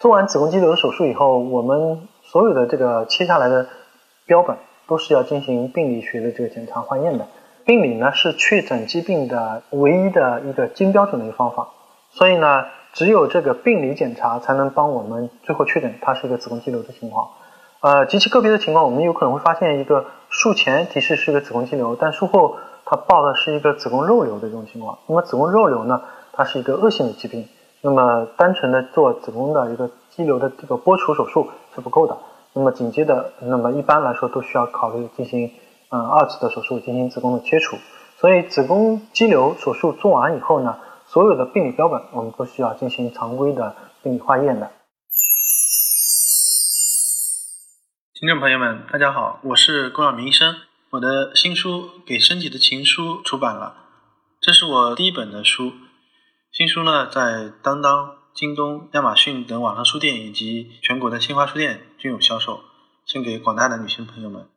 做完子宫肌瘤的手术以后，我们所有的这个切下来的标本都是要进行病理学的这个检查化验的。病理呢是确诊疾病的唯一的一个金标准的一个方法，所以呢，只有这个病理检查才能帮我们最后确诊它是一个子宫肌瘤的情况。呃，极其个别的情况，我们有可能会发现一个术前提示是一个子宫肌瘤，但术后它报的是一个子宫肉瘤的这种情况。那么子宫肉瘤呢，它是一个恶性的疾病，那么单纯的做子宫的一个肌瘤的这个剥除手术是不够的。那么紧接着，那么一般来说都需要考虑进行嗯二次的手术进行子宫的切除。所以子宫肌瘤手术做完以后呢，所有的病理标本我们都需要进行常规的病理化验的。听众朋友们，大家好，我是龚晓明医生。我的新书《给身体的情书》出版了，这是我第一本的书。新书呢，在当当、京东、亚马逊等网上书店以及全国的新华书店均有销售，献给广大的女性朋友们。